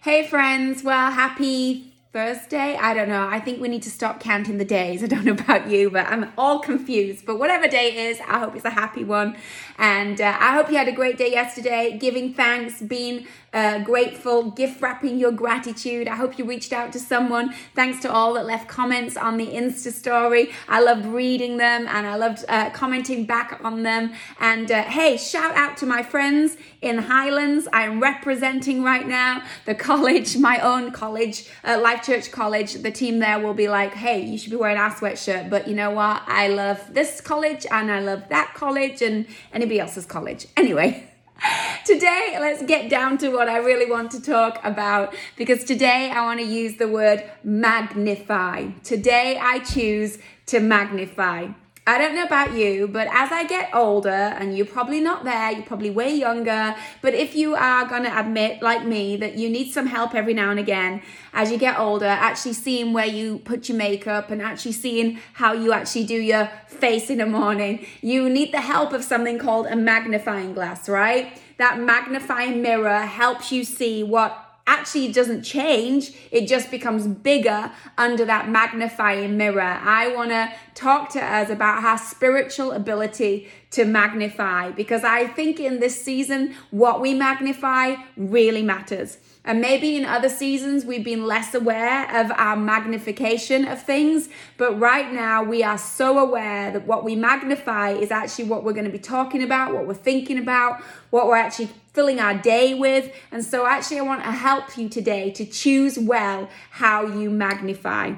Hey, friends. Well, happy Thursday. I don't know. I think we need to stop counting the days. I don't know about you, but I'm all confused. But whatever day it is, I hope it's a happy one. And uh, I hope you had a great day yesterday, giving thanks, being uh, grateful, gift wrapping your gratitude. I hope you reached out to someone. Thanks to all that left comments on the Insta story. I loved reading them and I loved uh, commenting back on them. And uh, hey, shout out to my friends in Highlands. I'm representing right now the college, my own college, uh, Life Church College. The team there will be like, hey, you should be wearing our sweatshirt. But you know what? I love this college and I love that college and anybody else's college. Anyway. Today, let's get down to what I really want to talk about because today I want to use the word magnify. Today, I choose to magnify. I don't know about you, but as I get older, and you're probably not there, you're probably way younger, but if you are going to admit, like me, that you need some help every now and again as you get older, actually seeing where you put your makeup and actually seeing how you actually do your face in the morning, you need the help of something called a magnifying glass, right? That magnifying mirror helps you see what actually doesn't change, it just becomes bigger under that magnifying mirror. I want to talk to us about our spiritual ability to magnify because I think in this season, what we magnify really matters. And maybe in other seasons, we've been less aware of our magnification of things. But right now, we are so aware that what we magnify is actually what we're going to be talking about, what we're thinking about, what we're actually filling our day with. And so, actually, I want to help you today to choose well how you magnify.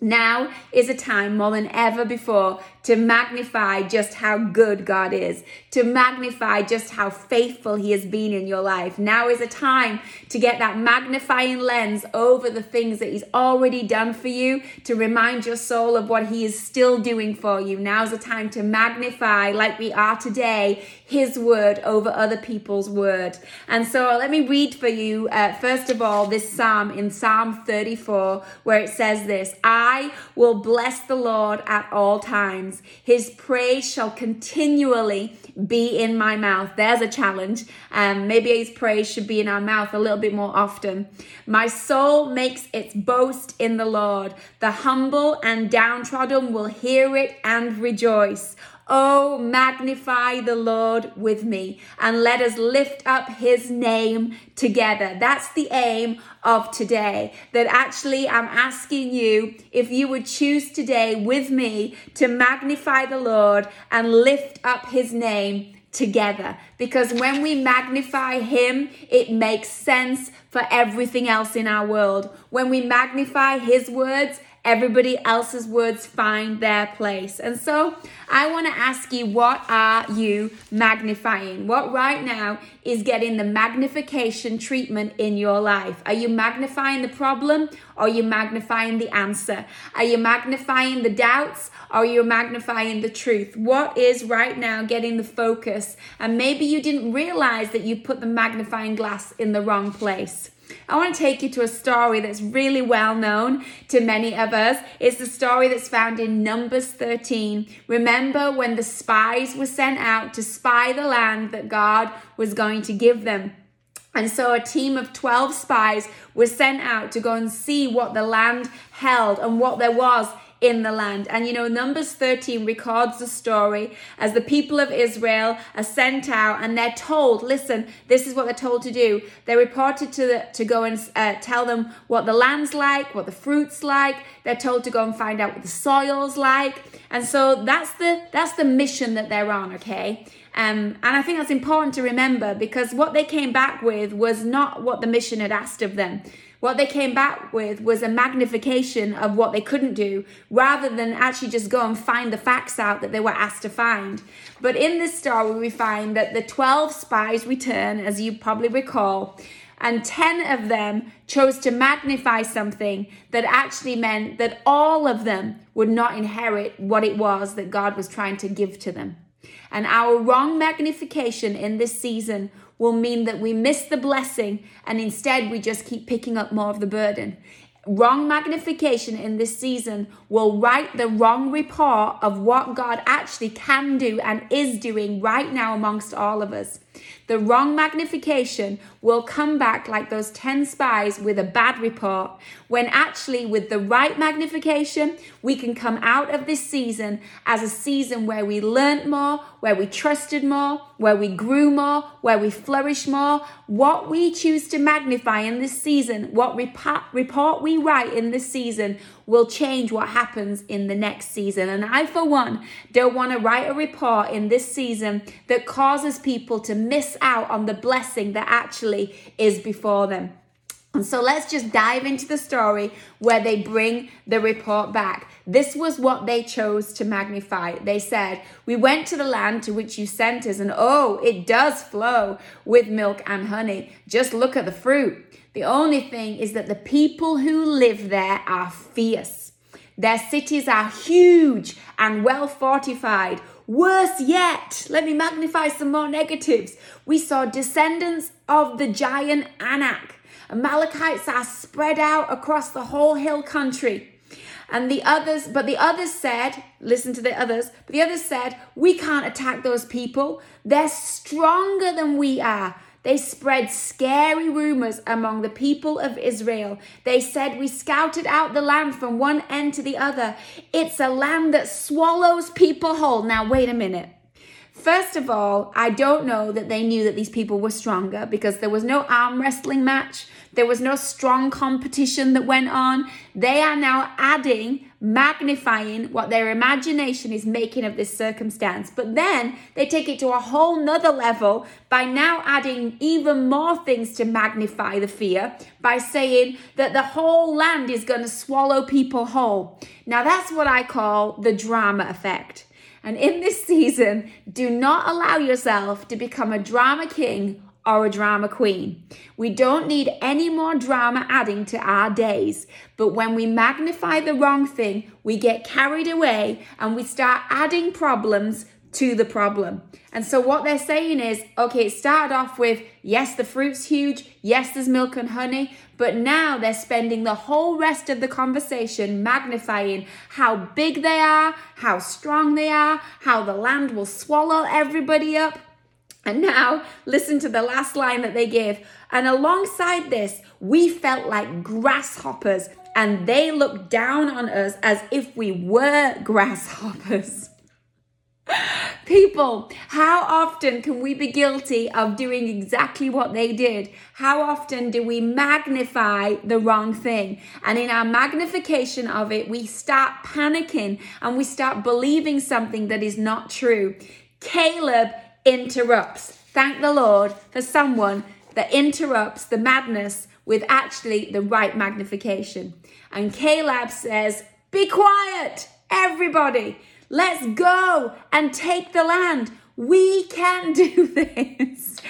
Now is a time more than ever before to magnify just how good God is, to magnify just how faithful He has been in your life. Now is a time to get that magnifying lens over the things that He's already done for you, to remind your soul of what He is still doing for you. Now is a time to magnify, like we are today, His word over other people's word. And so let me read for you, uh, first of all, this psalm in Psalm 34, where it says this I will bless the Lord at all times his praise shall continually be in my mouth. There's a challenge. Um, maybe his praise should be in our mouth a little bit more often. My soul makes its boast in the Lord. The humble and downtrodden will hear it and rejoice. Oh, magnify the Lord with me and let us lift up his name together. That's the aim of today. That actually, I'm asking you if you would choose today with me to magnify the Lord and lift up his name together because when we magnify him it makes sense for everything else in our world when we magnify his words everybody else's words find their place. And so I want to ask you, what are you magnifying? What right now is getting the magnification treatment in your life? Are you magnifying the problem or are you magnifying the answer? Are you magnifying the doubts or are you magnifying the truth? What is right now getting the focus? And maybe you didn't realize that you put the magnifying glass in the wrong place. I want to take you to a story that's really well known to many of us. It's the story that's found in Numbers 13. Remember when the spies were sent out to spy the land that God was going to give them? And so a team of 12 spies were sent out to go and see what the land held and what there was in the land. And you know, Numbers 13 records the story as the people of Israel are sent out and they're told, listen, this is what they're told to do. They're reported to the, to go and uh, tell them what the land's like, what the fruit's like. They're told to go and find out what the soil's like. And so that's the that's the mission that they're on, okay? Um, and I think that's important to remember because what they came back with was not what the mission had asked of them. What they came back with was a magnification of what they couldn't do rather than actually just go and find the facts out that they were asked to find. But in this story, we find that the 12 spies return, as you probably recall, and 10 of them chose to magnify something that actually meant that all of them would not inherit what it was that God was trying to give to them. And our wrong magnification in this season will mean that we miss the blessing and instead we just keep picking up more of the burden. Wrong magnification in this season will write the wrong report of what God actually can do and is doing right now amongst all of us. The wrong magnification will come back like those 10 spies with a bad report, when actually, with the right magnification, we can come out of this season as a season where we learned more, where we trusted more, where we grew more, where we flourished more. What we choose to magnify in this season, what report we write in this season, will change what happens in the next season. And I, for one, don't want to write a report in this season that causes people to miss out on the blessing that actually is before them. And so let's just dive into the story where they bring the report back. This was what they chose to magnify. They said, We went to the land to which you sent us, and oh, it does flow with milk and honey. Just look at the fruit. The only thing is that the people who live there are fierce. Their cities are huge and well fortified. Worse yet, let me magnify some more negatives. We saw descendants of the giant Anak. Amalekites are spread out across the whole hill country. And the others, but the others said, listen to the others, but the others said, we can't attack those people. They're stronger than we are. They spread scary rumors among the people of Israel. They said, We scouted out the land from one end to the other. It's a land that swallows people whole. Now, wait a minute. First of all, I don't know that they knew that these people were stronger because there was no arm wrestling match. There was no strong competition that went on. They are now adding, magnifying what their imagination is making of this circumstance. But then they take it to a whole nother level by now adding even more things to magnify the fear by saying that the whole land is going to swallow people whole. Now, that's what I call the drama effect. And in this season, do not allow yourself to become a drama king or a drama queen. We don't need any more drama adding to our days. But when we magnify the wrong thing, we get carried away and we start adding problems to the problem. And so what they're saying is, okay, it started off with, yes, the fruit's huge, yes, there's milk and honey, but now they're spending the whole rest of the conversation magnifying how big they are, how strong they are, how the land will swallow everybody up. And now, listen to the last line that they give. And alongside this, we felt like grasshoppers, and they looked down on us as if we were grasshoppers. People, how often can we be guilty of doing exactly what they did? How often do we magnify the wrong thing? And in our magnification of it, we start panicking and we start believing something that is not true. Caleb interrupts. Thank the Lord for someone that interrupts the madness with actually the right magnification. And Caleb says, Be quiet, everybody. Let's go and take the land. We can do this.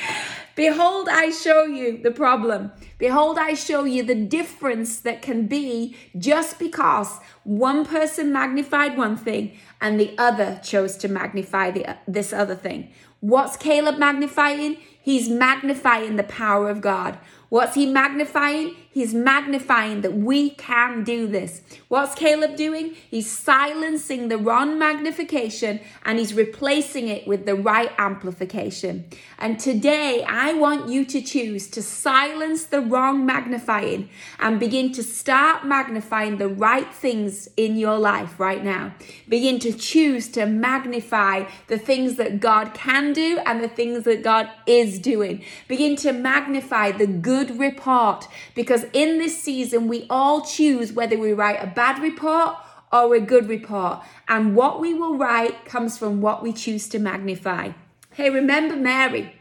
Behold, I show you the problem. Behold, I show you the difference that can be just because one person magnified one thing and the other chose to magnify the, this other thing. What's Caleb magnifying? He's magnifying the power of God. What's he magnifying? He's magnifying that we can do this. What's Caleb doing? He's silencing the wrong magnification and he's replacing it with the right amplification. And today, I want you to choose to silence the wrong magnifying and begin to start magnifying the right things in your life right now. Begin to choose to magnify the things that God can do and the things that God is doing. Begin to magnify the good report because in this season, we all choose whether we write a bad report or a good report. And what we will write comes from what we choose to magnify. Hey, remember Mary?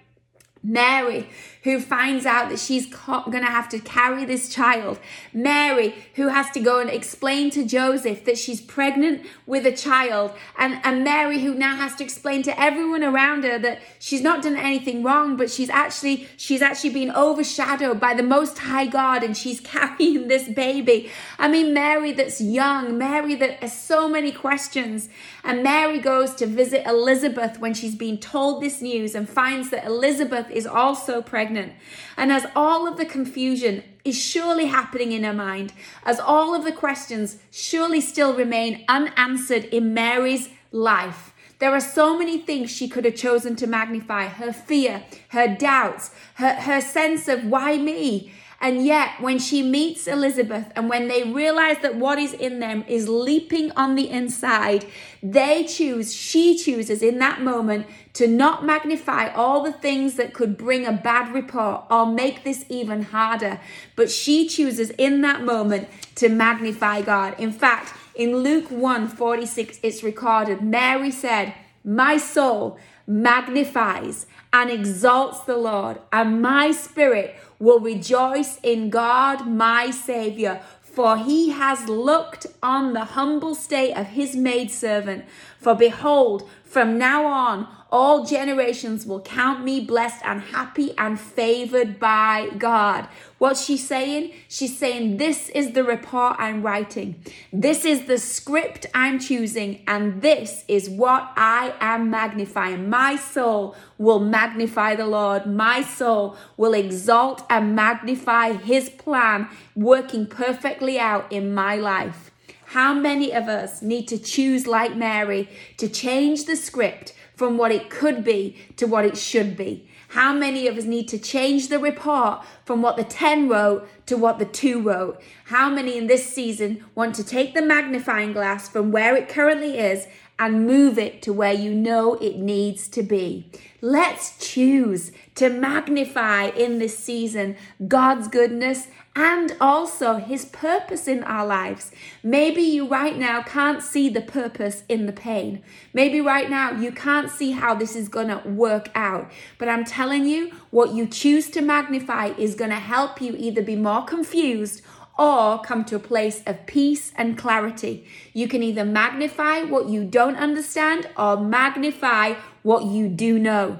Mary, who finds out that she's going to have to carry this child. Mary, who has to go and explain to Joseph that she's pregnant with a child. And, and Mary, who now has to explain to everyone around her that she's not done anything wrong, but she's actually, she's actually been overshadowed by the Most High God and she's carrying this baby. I mean, Mary that's young, Mary that has so many questions. And Mary goes to visit Elizabeth when she's been told this news and finds that Elizabeth is also pregnant. And as all of the confusion is surely happening in her mind, as all of the questions surely still remain unanswered in Mary's life, There are so many things she could have chosen to magnify her fear, her doubts, her, her sense of why me. And yet, when she meets Elizabeth and when they realize that what is in them is leaping on the inside, they choose, she chooses in that moment to not magnify all the things that could bring a bad report or make this even harder. But she chooses in that moment to magnify God. In fact, in Luke 1 46, it's recorded Mary said, My soul magnifies and exalts the Lord, and my spirit will rejoice in God, my Savior, for he has looked on the humble state of his maidservant. For behold, from now on, all generations will count me blessed and happy and favored by God. What's she saying? She's saying, This is the report I'm writing. This is the script I'm choosing. And this is what I am magnifying. My soul will magnify the Lord. My soul will exalt and magnify his plan working perfectly out in my life. How many of us need to choose, like Mary, to change the script from what it could be to what it should be? How many of us need to change the report from what the 10 wrote to what the 2 wrote? How many in this season want to take the magnifying glass from where it currently is and move it to where you know it needs to be? Let's choose to magnify in this season God's goodness and also his purpose in our lives. Maybe you right now can't see the purpose in the pain. Maybe right now you can't see how this is going to work out. But I'm telling you, what you choose to magnify is going to help you either be more confused or come to a place of peace and clarity. You can either magnify what you don't understand or magnify what you do know.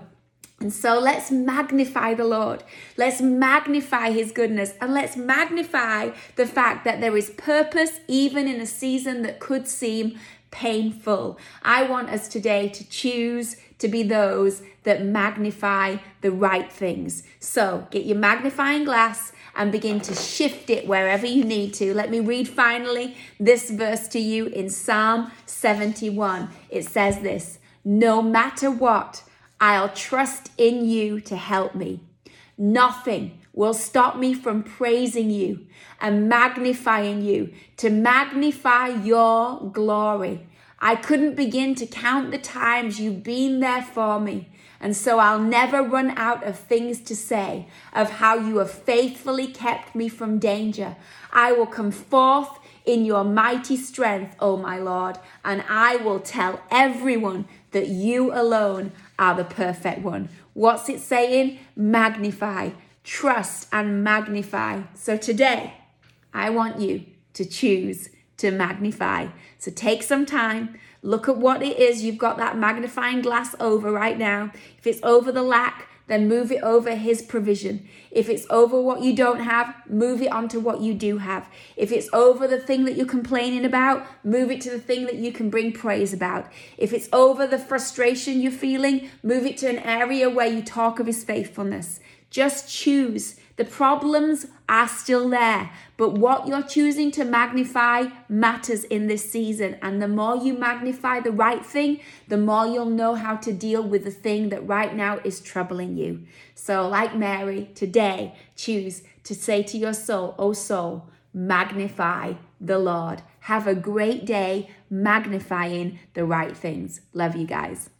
And so let's magnify the Lord. Let's magnify his goodness and let's magnify the fact that there is purpose even in a season that could seem painful. I want us today to choose to be those that magnify the right things. So get your magnifying glass and begin to shift it wherever you need to. Let me read finally this verse to you in Psalm 71. It says this No matter what, I'll trust in you to help me. Nothing will stop me from praising you and magnifying you to magnify your glory. I couldn't begin to count the times you've been there for me. And so I'll never run out of things to say of how you have faithfully kept me from danger. I will come forth in your mighty strength, O my Lord, and I will tell everyone that you alone are the perfect one. What's it saying? Magnify, trust, and magnify. So today, I want you to choose to magnify. So take some time, look at what it is you've got that magnifying glass over right now. If it's over the lack, then move it over His provision. If it's over what you don't have, move it onto what you do have. If it's over the thing that you're complaining about, move it to the thing that you can bring praise about. If it's over the frustration you're feeling, move it to an area where you talk of His faithfulness. Just choose the problems are still there, but what you're choosing to magnify matters in this season. And the more you magnify the right thing, the more you'll know how to deal with the thing that right now is troubling you. So, like Mary, today choose to say to your soul, Oh, soul, magnify the Lord. Have a great day magnifying the right things. Love you guys.